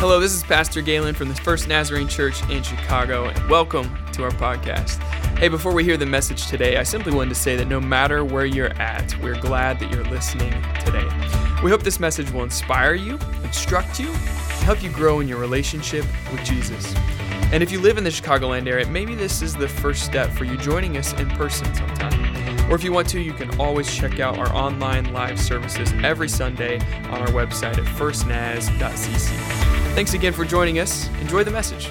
Hello, this is Pastor Galen from the First Nazarene Church in Chicago, and welcome to our podcast. Hey, before we hear the message today, I simply wanted to say that no matter where you're at, we're glad that you're listening today. We hope this message will inspire you, instruct you, help you grow in your relationship with Jesus. And if you live in the Chicagoland area, maybe this is the first step for you joining us in person sometime. Or if you want to, you can always check out our online live services every Sunday on our website at firstnaz.cc. Thanks again for joining us. Enjoy the message.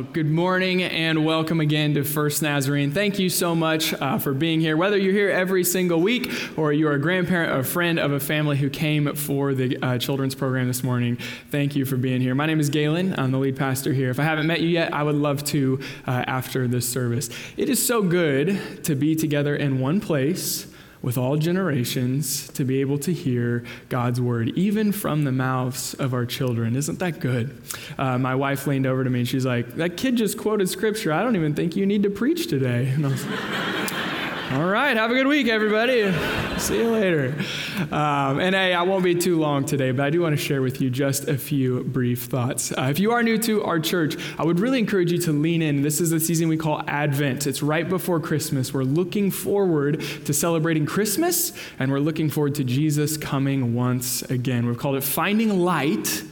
Good morning and welcome again to First Nazarene. Thank you so much uh, for being here. Whether you're here every single week or you're a grandparent, a friend of a family who came for the uh, children's program this morning, thank you for being here. My name is Galen. I'm the lead pastor here. If I haven't met you yet, I would love to uh, after this service. It is so good to be together in one place with all generations to be able to hear God's word, even from the mouths of our children. Isn't that good? Uh, my wife leaned over to me and she's like, That kid just quoted scripture. I don't even think you need to preach today. All right, have a good week, everybody. See you later. Um, and hey, I won't be too long today, but I do want to share with you just a few brief thoughts. Uh, if you are new to our church, I would really encourage you to lean in. This is the season we call Advent. It's right before Christmas. We're looking forward to celebrating Christmas, and we're looking forward to Jesus coming once again. We've called it Finding Light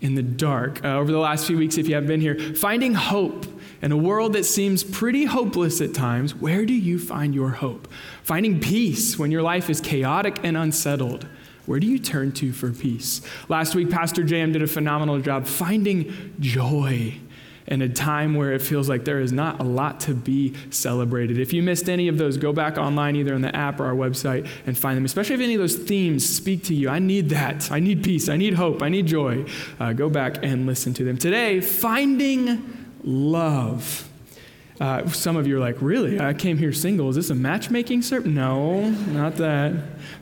in the Dark. Uh, over the last few weeks, if you haven't been here, finding hope in a world that seems pretty hopeless at times, where do you find your hope? Finding peace when your life is chaotic and unsettled. Where do you turn to for peace? Last week, Pastor Jam did a phenomenal job finding joy in a time where it feels like there is not a lot to be celebrated. If you missed any of those, go back online either on the app or our website and find them, especially if any of those themes speak to you. I need that. I need peace. I need hope. I need joy. Uh, go back and listen to them. Today, finding love. Uh, some of you are like, really? I came here single. Is this a matchmaking service? No, not that.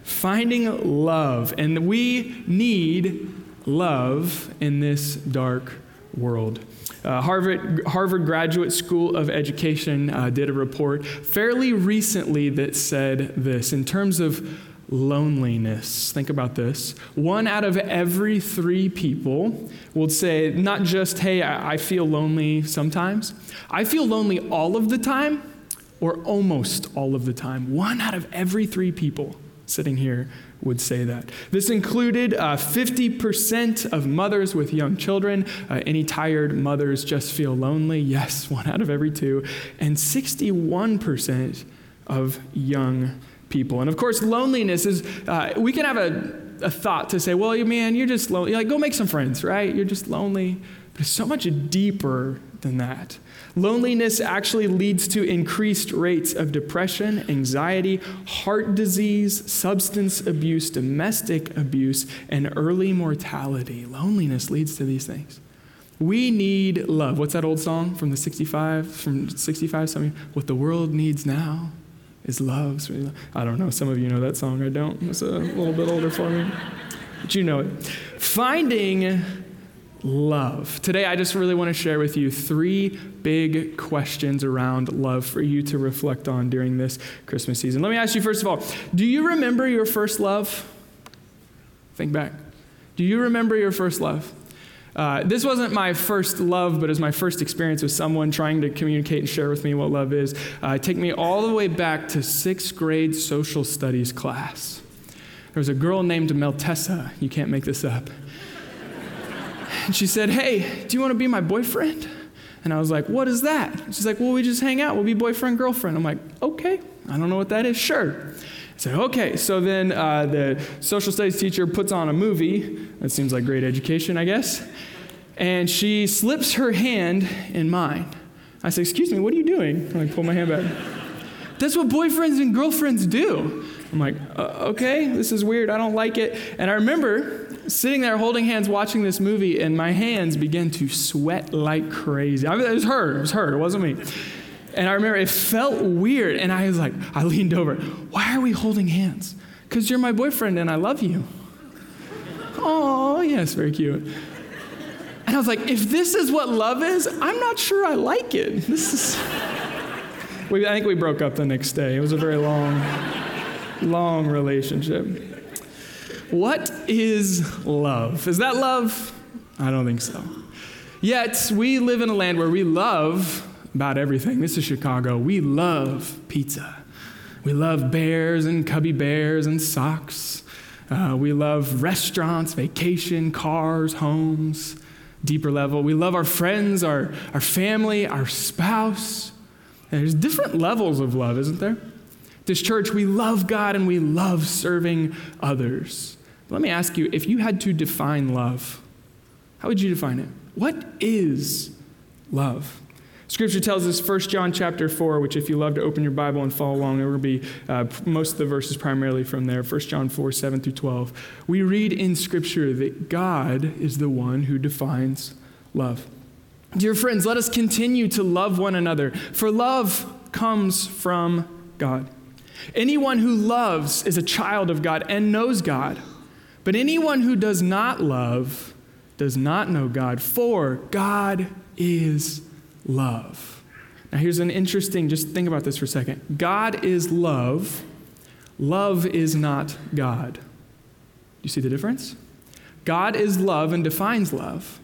Finding love. And we need love in this dark world. Uh, Harvard, Harvard Graduate School of Education uh, did a report fairly recently that said this in terms of loneliness. Think about this. One out of every three people will say, not just, hey, I, feel lonely sometimes, I feel lonely all of the time or almost all of the time. One out of every three people sitting here would say that. This included uh, 50% of mothers with young children. Uh, any tired mothers just feel lonely? Yes, one out of every two. And 61% of young people. And of course, loneliness is, uh, we can have a, a thought to say, well, man, you're just lonely. Like, go make some friends, right? You're just lonely. But it's so much deeper than that. Loneliness actually leads to increased rates of depression, anxiety, heart disease, substance abuse, domestic abuse, and early mortality. Loneliness leads to these things. We need love. What's that old song from the 65, from 65 something? What the world needs now is love. I don't know. Some of you know that song. I don't. It's a little bit older for me. But you know it. Finding love. Today, I just really want to share with you three big questions around love for you to reflect on during this Christmas season. Let me ask you, first of all, do you remember your first love? Think back. Do you remember your first love? Uh, this wasn't my first love, but it was my first experience with someone trying to communicate and share with me what love is. Uh, take me all the way back to sixth grade social studies class. There was a girl named Meltessa. You can't make this up. And she said, Hey, do you want to be my boyfriend? And I was like, What is that? She's like, Well, we just hang out. We'll be boyfriend, girlfriend. I'm like, Okay. I don't know what that is. Sure. I said, okay. So then uh, the social studies teacher puts on a movie. That seems like great education, I guess. And she slips her hand in mine. I said, excuse me, what are you doing? I like, pull my hand back. That's what boyfriends and girlfriends do. I'm like, uh, okay, this is weird. I don't like it. And I remember sitting there holding hands watching this movie, and my hands began to sweat like crazy. I mean, it was her. It was her. It wasn't me. And I remember it felt weird. And I was like, I leaned over. Why are we holding hands? Because you're my boyfriend and I love you. Oh, yes, very cute. And I was like, if this is what love is, I'm not sure I like it. This is. we, I think we broke up the next day. It was a very long, long relationship. What is love? Is that love? I don't think so. Yet, we live in a land where we love about everything. This is Chicago. We love pizza. We love bears and cubby bears and Sox. Uh, we love restaurants, vacation, cars, homes, deeper level. We love our friends, our, our family, our spouse. And there's different levels of love, isn't there? This church, we love God and we love serving others. But let me ask you if you had to define love, how would you define it? What is love? Scripture tells us 1 John chapter 4, which if you love to open your Bible and follow along, there will be uh, most of the verses primarily from there. 1 John 4, 7 through 12. We read in Scripture that God is the one who defines love. Dear friends, let us continue to love one another, for love comes from God. Anyone who loves is a child of God and knows God. But anyone who does not love does not know God, for God is love. Now, here's an interesting, just think about this for a second. God is love, love is not God. You see the difference? God is love and defines love.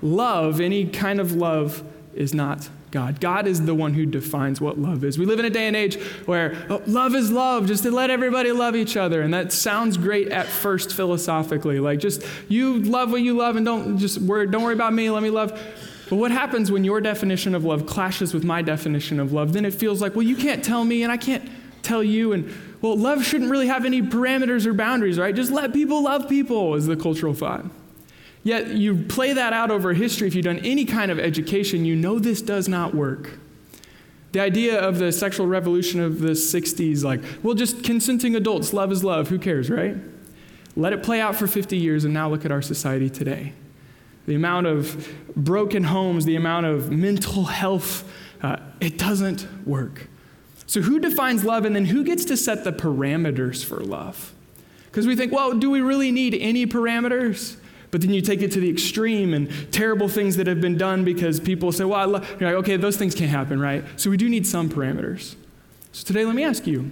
Love, any kind of love, is not God. God is the one who defines what love is. We live in a day and age where oh, love is love, just to let everybody love each other. And that sounds great at first philosophically. Like just you love what you love and don't just worry, don't worry about me, let me love. But what happens when your definition of love clashes with my definition of love? Then it feels like, well, you can't tell me and I can't tell you. And well, love shouldn't really have any parameters or boundaries, right? Just let people love people, is the cultural thought. Yet you play that out over history, if you've done any kind of education, you know this does not work. The idea of the sexual revolution of the 60s, like, well, just consenting adults, love is love, who cares, right? Let it play out for 50 years, and now look at our society today the amount of broken homes, the amount of mental health, uh, it doesn't work. So, who defines love and then who gets to set the parameters for love? Because we think, well, do we really need any parameters? But then you take it to the extreme and terrible things that have been done because people say, well, I love, you're like, okay, those things can't happen, right? So we do need some parameters. So today, let me ask you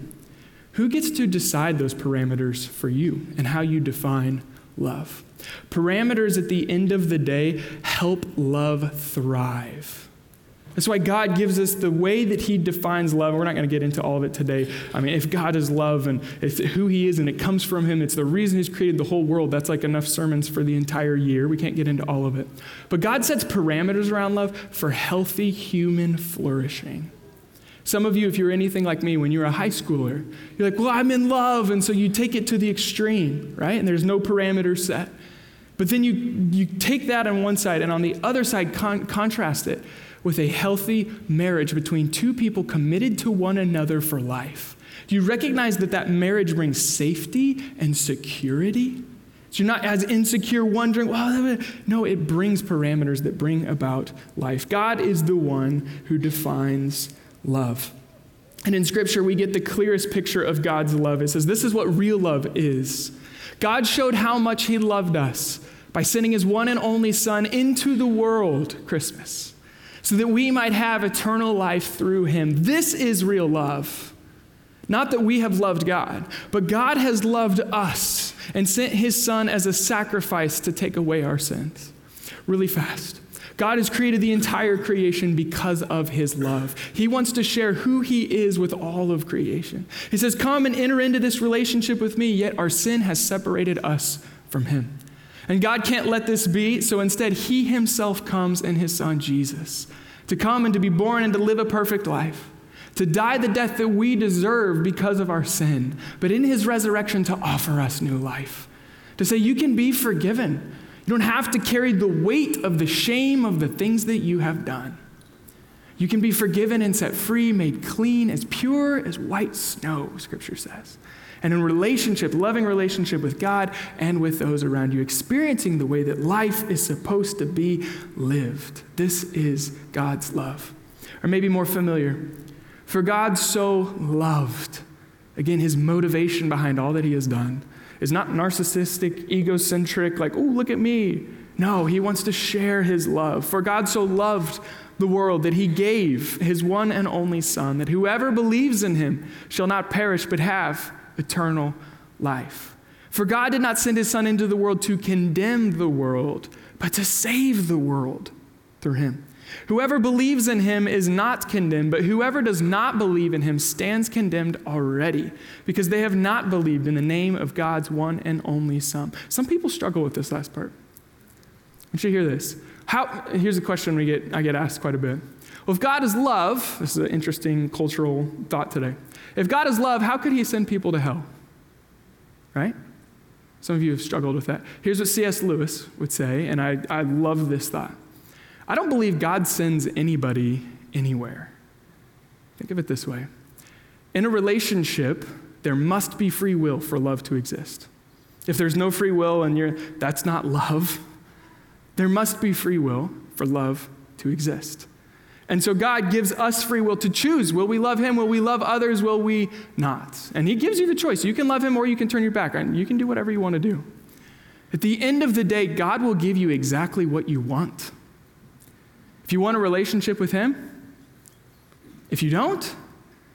who gets to decide those parameters for you and how you define love? Parameters at the end of the day help love thrive. That's why God gives us the way that He defines love. We're not going to get into all of it today. I mean, if God is love and it's who He is and it comes from Him, it's the reason He's created the whole world. That's like enough sermons for the entire year. We can't get into all of it. But God sets parameters around love for healthy human flourishing. Some of you, if you're anything like me, when you're a high schooler, you're like, well, I'm in love. And so you take it to the extreme, right? And there's no parameters set. But then you, you take that on one side, and on the other side, con- contrast it with a healthy marriage between two people committed to one another for life. Do you recognize that that marriage brings safety and security? So you're not as insecure, wondering, well, no, it brings parameters that bring about life. God is the one who defines love. And in Scripture, we get the clearest picture of God's love. It says, This is what real love is. God showed how much He loved us by sending His one and only Son into the world, Christmas, so that we might have eternal life through Him. This is real love. Not that we have loved God, but God has loved us and sent His Son as a sacrifice to take away our sins. Really fast. God has created the entire creation because of his love. He wants to share who he is with all of creation. He says, Come and enter into this relationship with me, yet our sin has separated us from him. And God can't let this be, so instead, he himself comes in his son Jesus to come and to be born and to live a perfect life, to die the death that we deserve because of our sin, but in his resurrection to offer us new life, to say, You can be forgiven. You don't have to carry the weight of the shame of the things that you have done. You can be forgiven and set free, made clean, as pure as white snow, Scripture says. And in relationship, loving relationship with God and with those around you, experiencing the way that life is supposed to be lived. This is God's love. Or maybe more familiar, for God so loved, again, his motivation behind all that he has done is not narcissistic, egocentric, like, oh, look at me. No, he wants to share his love. For God so loved the world that he gave his one and only Son, that whoever believes in him shall not perish but have eternal life. For God did not send his Son into the world to condemn the world, but to save the world through him. Whoever believes in him is not condemned, but whoever does not believe in him stands condemned already, because they have not believed in the name of God's one and only Son. Some people struggle with this last part. I want You should hear this. How, here's a question we get, I get asked quite a bit. Well, if God is love, this is an interesting cultural thought today. If God is love, how could he send people to hell? Right? Some of you have struggled with that. Here's what C.S. Lewis would say, and I, I love this thought. I don't believe God sends anybody anywhere. Think of it this way in a relationship, there must be free will for love to exist. If there's no free will and you're, that's not love, there must be free will for love to exist. And so God gives us free will to choose. Will we love Him? Will we love others? Will we not? And He gives you the choice. You can love Him or you can turn your back. You can do whatever you want to do. At the end of the day, God will give you exactly what you want. If you want a relationship with Him, if you don't,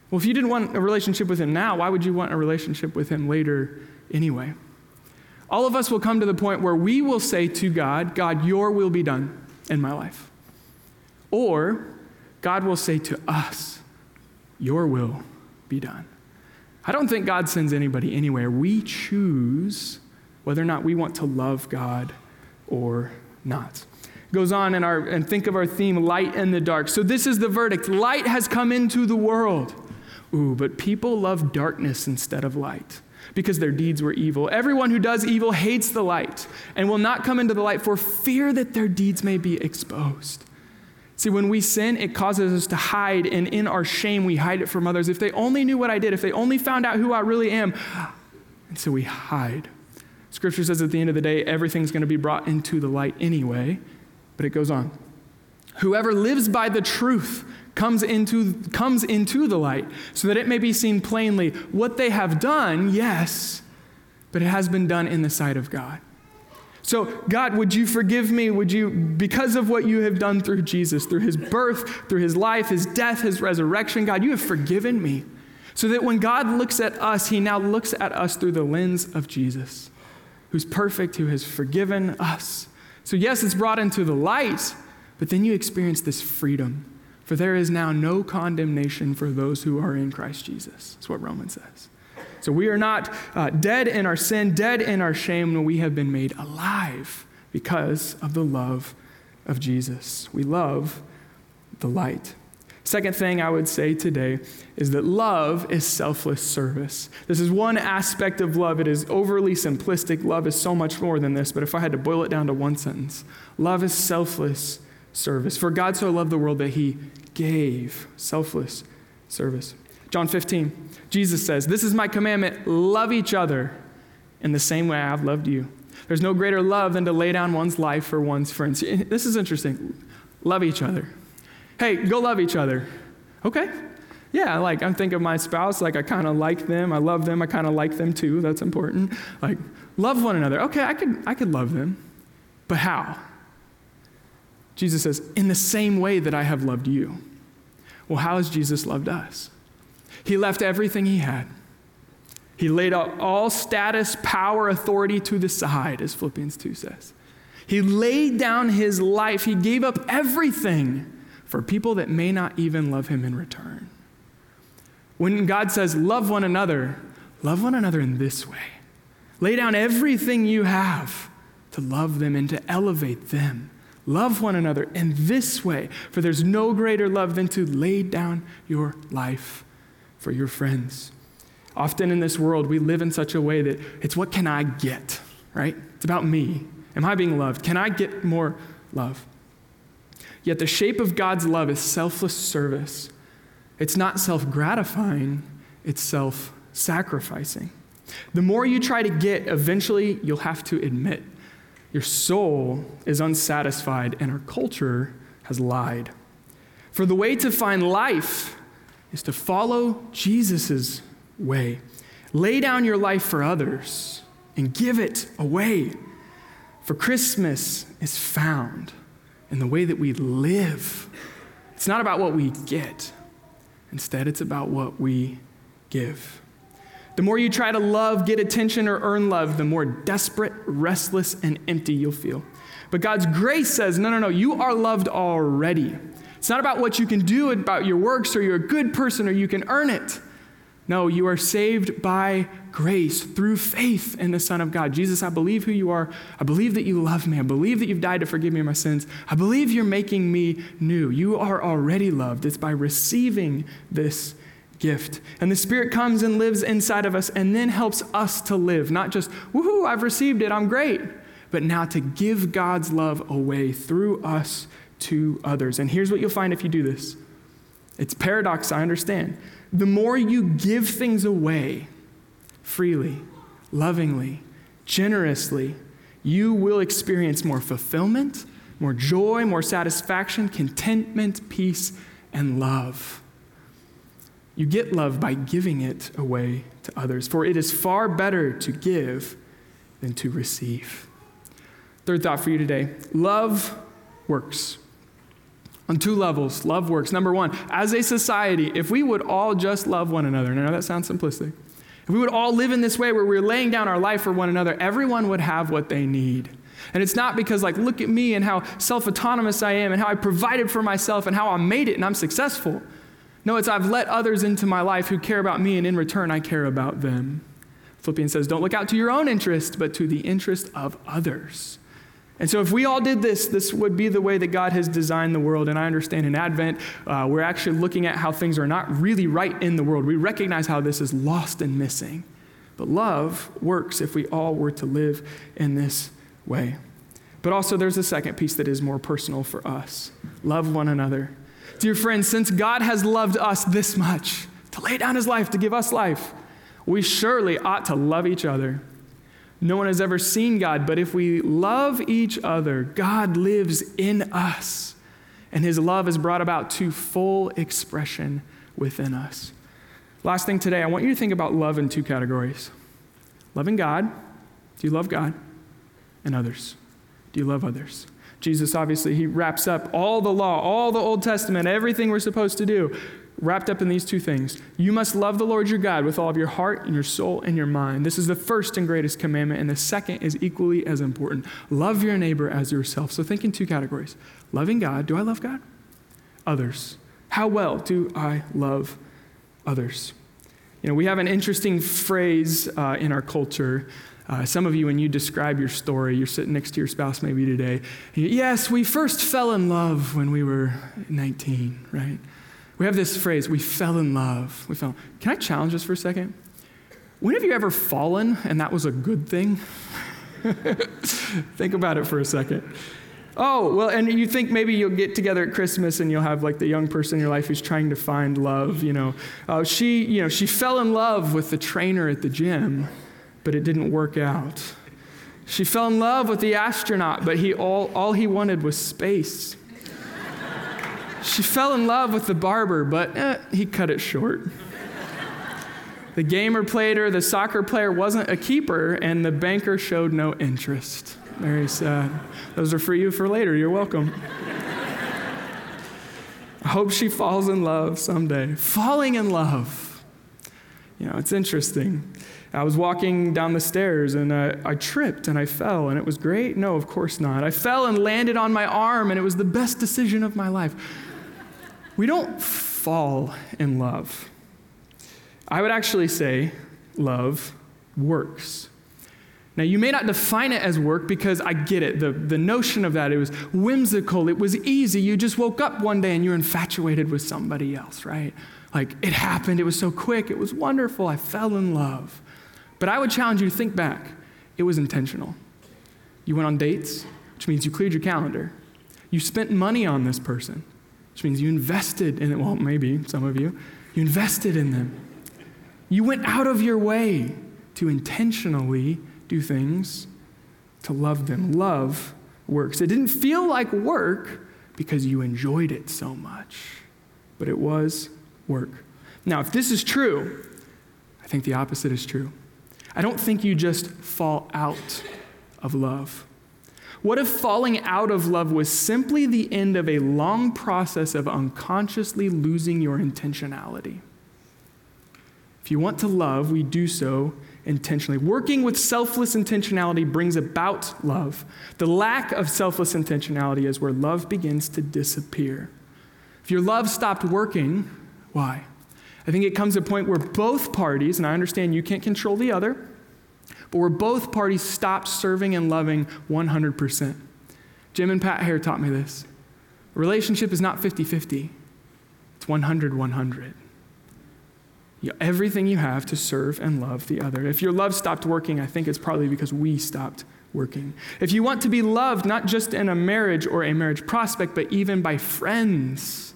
well, if you didn't want a relationship with Him now, why would you want a relationship with Him later anyway? All of us will come to the point where we will say to God, God, your will be done in my life. Or God will say to us, Your will be done. I don't think God sends anybody anywhere. We choose whether or not we want to love God or not goes on in our, and think of our theme, light and the dark. So this is the verdict light has come into the world. Ooh, but people love darkness instead of light because their deeds were evil. Everyone who does evil hates the light and will not come into the light for fear that their deeds may be exposed. See, when we sin, it causes us to hide, and in our shame, we hide it from others. If they only knew what I did, if they only found out who I really am, and so we hide. Scripture says at the end of the day, everything's going to be brought into the light anyway. But it goes on. Whoever lives by the truth comes into, comes into the light, so that it may be seen plainly what they have done, yes, but it has been done in the sight of God. So, God, would you forgive me? Would you, because of what you have done through Jesus, through his birth, through his life, his death, his resurrection, God, you have forgiven me. So that when God looks at us, he now looks at us through the lens of Jesus, who's perfect, who has forgiven us so, yes, it's brought into the light, but then you experience this freedom. For there is now no condemnation for those who are in Christ Jesus. That's what Romans says. So, we are not uh, dead in our sin, dead in our shame, when we have been made alive because of the love of Jesus. We love the light. Second thing I would say today is that love is selfless service. This is one aspect of love. It is overly simplistic. Love is so much more than this, but if I had to boil it down to one sentence, love is selfless service. For God so loved the world that he gave selfless service. John 15, Jesus says, This is my commandment love each other in the same way I have loved you. There's no greater love than to lay down one's life for one's friends. This is interesting. Love each other. Hey, go love each other. Okay. Yeah, like I'm thinking of my spouse, like I kind of like them, I love them, I kind of like them too. That's important. Like love one another. Okay, I could I could love them. But how? Jesus says, "In the same way that I have loved you." Well, how has Jesus loved us? He left everything he had. He laid out all status, power, authority to the side, as Philippians 2 says. He laid down his life. He gave up everything for people that may not even love him in return. When God says, love one another, love one another in this way. Lay down everything you have to love them and to elevate them. Love one another in this way, for there's no greater love than to lay down your life for your friends. Often in this world, we live in such a way that it's what can I get, right? It's about me. Am I being loved? Can I get more love? Yet the shape of God's love is selfless service. It's not self gratifying, it's self sacrificing. The more you try to get, eventually you'll have to admit your soul is unsatisfied and our culture has lied. For the way to find life is to follow Jesus' way. Lay down your life for others and give it away. For Christmas is found in the way that we live It's not about what we get, instead, it's about what we give. The more you try to love, get attention, or earn love, the more desperate, restless, and empty you'll feel. But God's grace says, no, no, no, you are loved already. It's not about what you can do, about your works, or you're a good person, or you can earn it. No, you are saved by grace through faith in the Son of God. Jesus, I believe who you are. I believe that you love me. I believe that you've died to forgive me my sins. I believe you're making me new. You are already loved. It's by receiving this gift. And the Spirit comes and lives inside of us and then helps us to live, not just, woohoo, I've received it, I'm great, but now to give God's love away through us to others. And here's what you'll find if you do this it's paradox, I understand. The more you give things away freely, lovingly, generously, you will experience more fulfillment, more joy, more satisfaction, contentment, peace, and love. You get love by giving it away to others, for it is far better to give than to receive. Third thought for you today love works. On two levels, love works. Number one, as a society, if we would all just love one another, know that sounds simplistic, if we would all live in this way where we're laying down our life for one another, everyone would have what they need. And it's not because, like, look at me and how self autonomous I am and how I provided for myself and how I made it and I'm successful. No, it's I've let others into my life who care about me, and in return, I care about them. Philippians says, Don't look out to your own interest, but to the interest of others. And so, if we all did this, this would be the way that God has designed the world. And I understand in Advent, uh, we're actually looking at how things are not really right in the world. We recognize how this is lost and missing. But love works if we all were to live in this way. But also, there's a second piece that is more personal for us love one another. Dear friends, since God has loved us this much, to lay down his life, to give us life, we surely ought to love each other. No one has ever seen God, but if we love each other, God lives in us, and his love is brought about to full expression within us. Last thing today, I want you to think about love in two categories loving God. Do you love God? And others. Do you love others? Jesus, obviously, he wraps up all the law, all the Old Testament, everything we're supposed to do wrapped up in these two things. You must love the Lord your God with all of your heart and your soul and your mind. This is the first and greatest commandment, and the second is equally as important. Love your neighbor as yourself. So think in two categories loving God. Do I love God? Others. How well do I love others? You know, we have an interesting phrase uh, in our culture. Uh, some of you, when you describe your story, you're sitting next to your spouse maybe today. yes, we first fell in love when we were 19, right? We have this phrase, we fell in love. We fell. Can I challenge this for a second? When have you ever fallen and that was a good thing? think about it for a second. Oh, well, and you think maybe you'll get together at Christmas and you'll have like the young person in your life who's trying to find love, you know. Uh, she, you know, she fell in love with the trainer at the gym, but it didn't work out. She fell in love with the astronaut, but he all, all he wanted was space. She fell in love with the barber, but eh, he cut it short. The gamer played her, the soccer player wasn't a keeper, and the banker showed no interest. Very sad. Those are for you for later. You're welcome. I hope she falls in love someday. Falling in love. You know, it's interesting. I was walking down the stairs and uh, I tripped and I fell, and it was great? No, of course not. I fell and landed on my arm, and it was the best decision of my life. We don't fall in love. I would actually say love works. Now, you may not define it as work because I get it. The, the notion of that, it was whimsical, it was easy. You just woke up one day and you're infatuated with somebody else, right? Like it happened, it was so quick, it was wonderful, I fell in love. But I would challenge you to think back. It was intentional. You went on dates, which means you cleared your calendar. You spent money on this person which means you invested in it. Well, maybe some of you. You invested in them. You went out of your way to intentionally do things to love them. Love works. It didn't feel like work because you enjoyed it so much, but it was work. Now, if this is true, I think the opposite is true. I don't think you just fall out of love. What if falling out of love was simply the end of a long process of unconsciously losing your intentionality? If you want to love, we do so intentionally. Working with selfless intentionality brings about love. The lack of selfless intentionality is where love begins to disappear. If your love stopped working, why? I think it comes to a point where both parties, and I understand you can't control the other, but where both parties stop serving and loving 100%. Jim and Pat Hare taught me this. A relationship is not 50 50, it's 100 100 everything you have to serve and love the other. If your love stopped working, I think it's probably because we stopped working. If you want to be loved, not just in a marriage or a marriage prospect, but even by friends,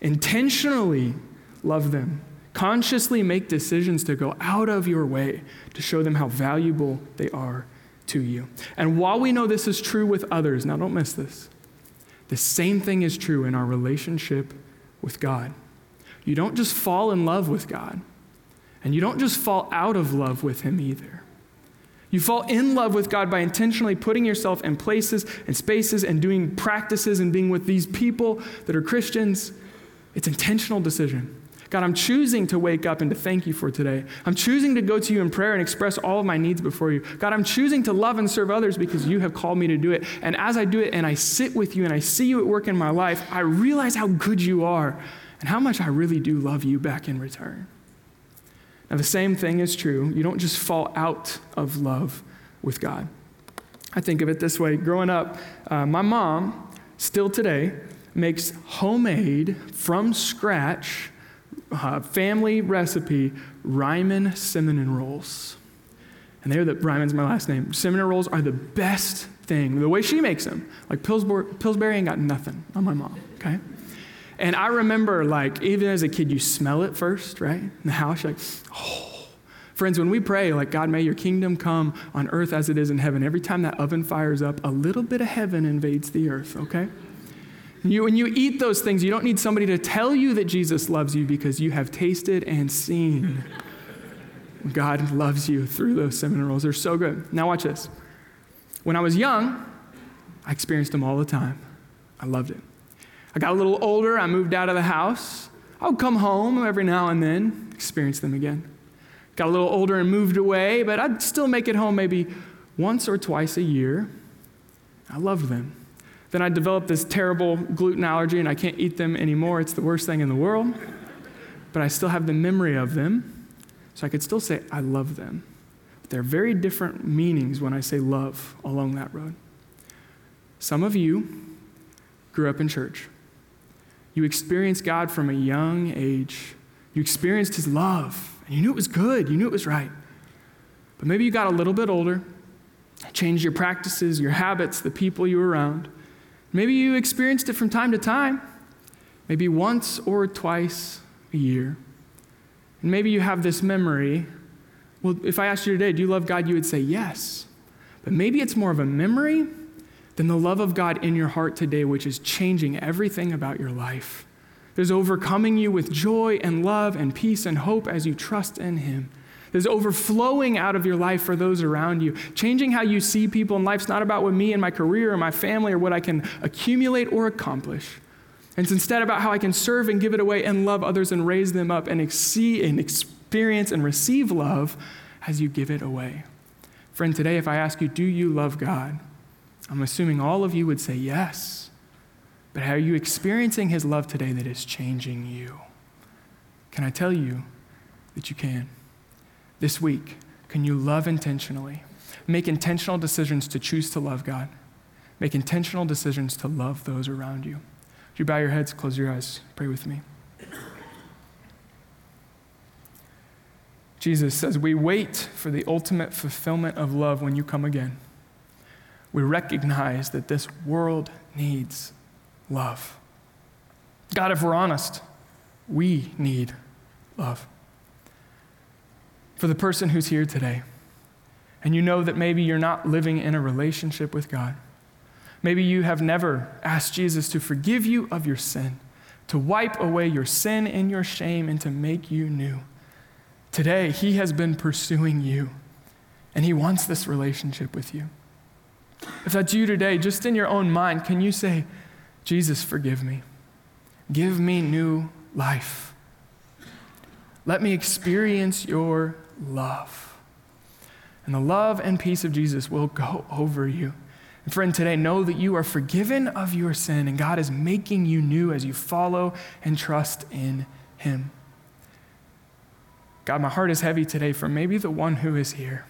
intentionally love them. Consciously make decisions to go out of your way to show them how valuable they are to you. And while we know this is true with others, now don't miss this, the same thing is true in our relationship with God. You don't just fall in love with God, and you don't just fall out of love with Him either. You fall in love with God by intentionally putting yourself in places and spaces and doing practices and being with these people that are Christians. It's intentional decision. God, I'm choosing to wake up and to thank you for today. I'm choosing to go to you in prayer and express all of my needs before you. God, I'm choosing to love and serve others because you have called me to do it. And as I do it and I sit with you and I see you at work in my life, I realize how good you are and how much I really do love you back in return. Now, the same thing is true. You don't just fall out of love with God. I think of it this way growing up, uh, my mom, still today, makes homemade, from scratch, uh, family recipe Ryman cinnamon rolls. And they're the, Ryman's my last name. Cinnamon rolls are the best thing. The way she makes them, like Pillsbury, Pillsbury ain't got nothing on my mom, okay? And I remember, like, even as a kid, you smell it first, right? In the house, like, oh. Friends, when we pray, like, God, may your kingdom come on earth as it is in heaven, every time that oven fires up, a little bit of heaven invades the earth, okay? You, when you eat those things, you don't need somebody to tell you that Jesus loves you because you have tasted and seen. God loves you through those cinnamon rolls. They're so good. Now, watch this. When I was young, I experienced them all the time. I loved it. I got a little older, I moved out of the house. I would come home every now and then, experience them again. Got a little older and moved away, but I'd still make it home maybe once or twice a year. I loved them. Then I developed this terrible gluten allergy and I can't eat them anymore. It's the worst thing in the world. But I still have the memory of them, so I could still say I love them. But there are very different meanings when I say love along that road. Some of you grew up in church. You experienced God from a young age. You experienced His love, and you knew it was good, you knew it was right. But maybe you got a little bit older, changed your practices, your habits, the people you were around. Maybe you experienced it from time to time, maybe once or twice a year. And maybe you have this memory. Well, if I asked you today, do you love God? You would say yes. But maybe it's more of a memory than the love of God in your heart today, which is changing everything about your life. There's overcoming you with joy and love and peace and hope as you trust in Him. There's overflowing out of your life for those around you. Changing how you see people in life's not about what me and my career or my family or what I can accumulate or accomplish. It's instead about how I can serve and give it away and love others and raise them up and see and experience and receive love as you give it away. Friend, today, if I ask you, do you love God? I'm assuming all of you would say yes. But are you experiencing His love today that is changing you? Can I tell you that you can? This week, can you love intentionally? Make intentional decisions to choose to love God. Make intentional decisions to love those around you. Would you bow your heads, close your eyes, pray with me. Jesus says, We wait for the ultimate fulfillment of love when you come again we recognize that this world needs love. God, if we're honest, we need love. For the person who's here today, and you know that maybe you're not living in a relationship with God, maybe you have never asked Jesus to forgive you of your sin, to wipe away your sin and your shame, and to make you new. Today, He has been pursuing you, and He wants this relationship with you. If that's you today, just in your own mind, can you say, Jesus, forgive me? Give me new life. Let me experience your love. And the love and peace of Jesus will go over you. And friend, today, know that you are forgiven of your sin, and God is making you new as you follow and trust in Him. God, my heart is heavy today for maybe the one who is here,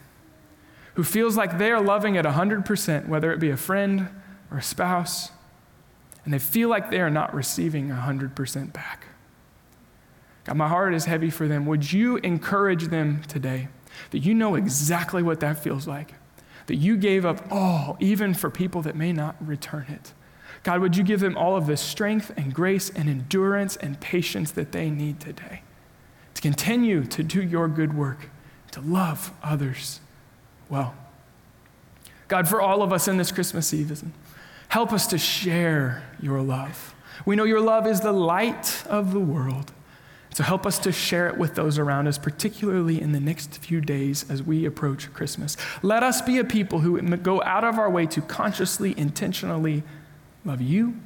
who feels like they are loving at 100%, whether it be a friend or a spouse, and they feel like they are not receiving 100% back. God, my heart is heavy for them. Would you encourage them today that you know exactly what that feels like? That you gave up all, even for people that may not return it. God, would you give them all of the strength and grace and endurance and patience that they need today to continue to do your good work, to love others well? God, for all of us in this Christmas season, help us to share your love. We know your love is the light of the world. So help us to share it with those around us, particularly in the next few days as we approach Christmas. Let us be a people who go out of our way to consciously, intentionally love you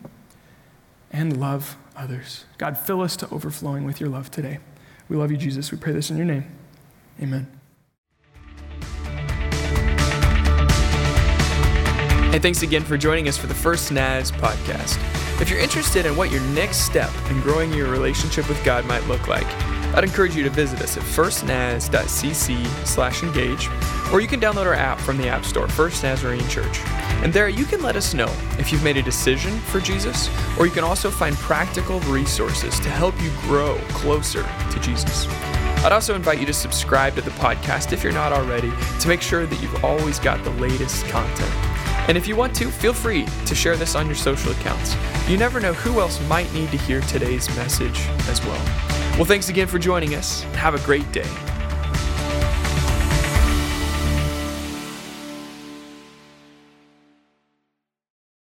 and love others. God, fill us to overflowing with your love today. We love you, Jesus. We pray this in your name. Amen. Hey, thanks again for joining us for the First Naz podcast. If you're interested in what your next step in growing your relationship with God might look like, I'd encourage you to visit us at firstnaz.cc slash engage, or you can download our app from the App Store, First Nazarene Church. And there you can let us know if you've made a decision for Jesus, or you can also find practical resources to help you grow closer to Jesus. I'd also invite you to subscribe to the podcast if you're not already to make sure that you've always got the latest content. And if you want to, feel free to share this on your social accounts. You never know who else might need to hear today's message as well. Well, thanks again for joining us. Have a great day.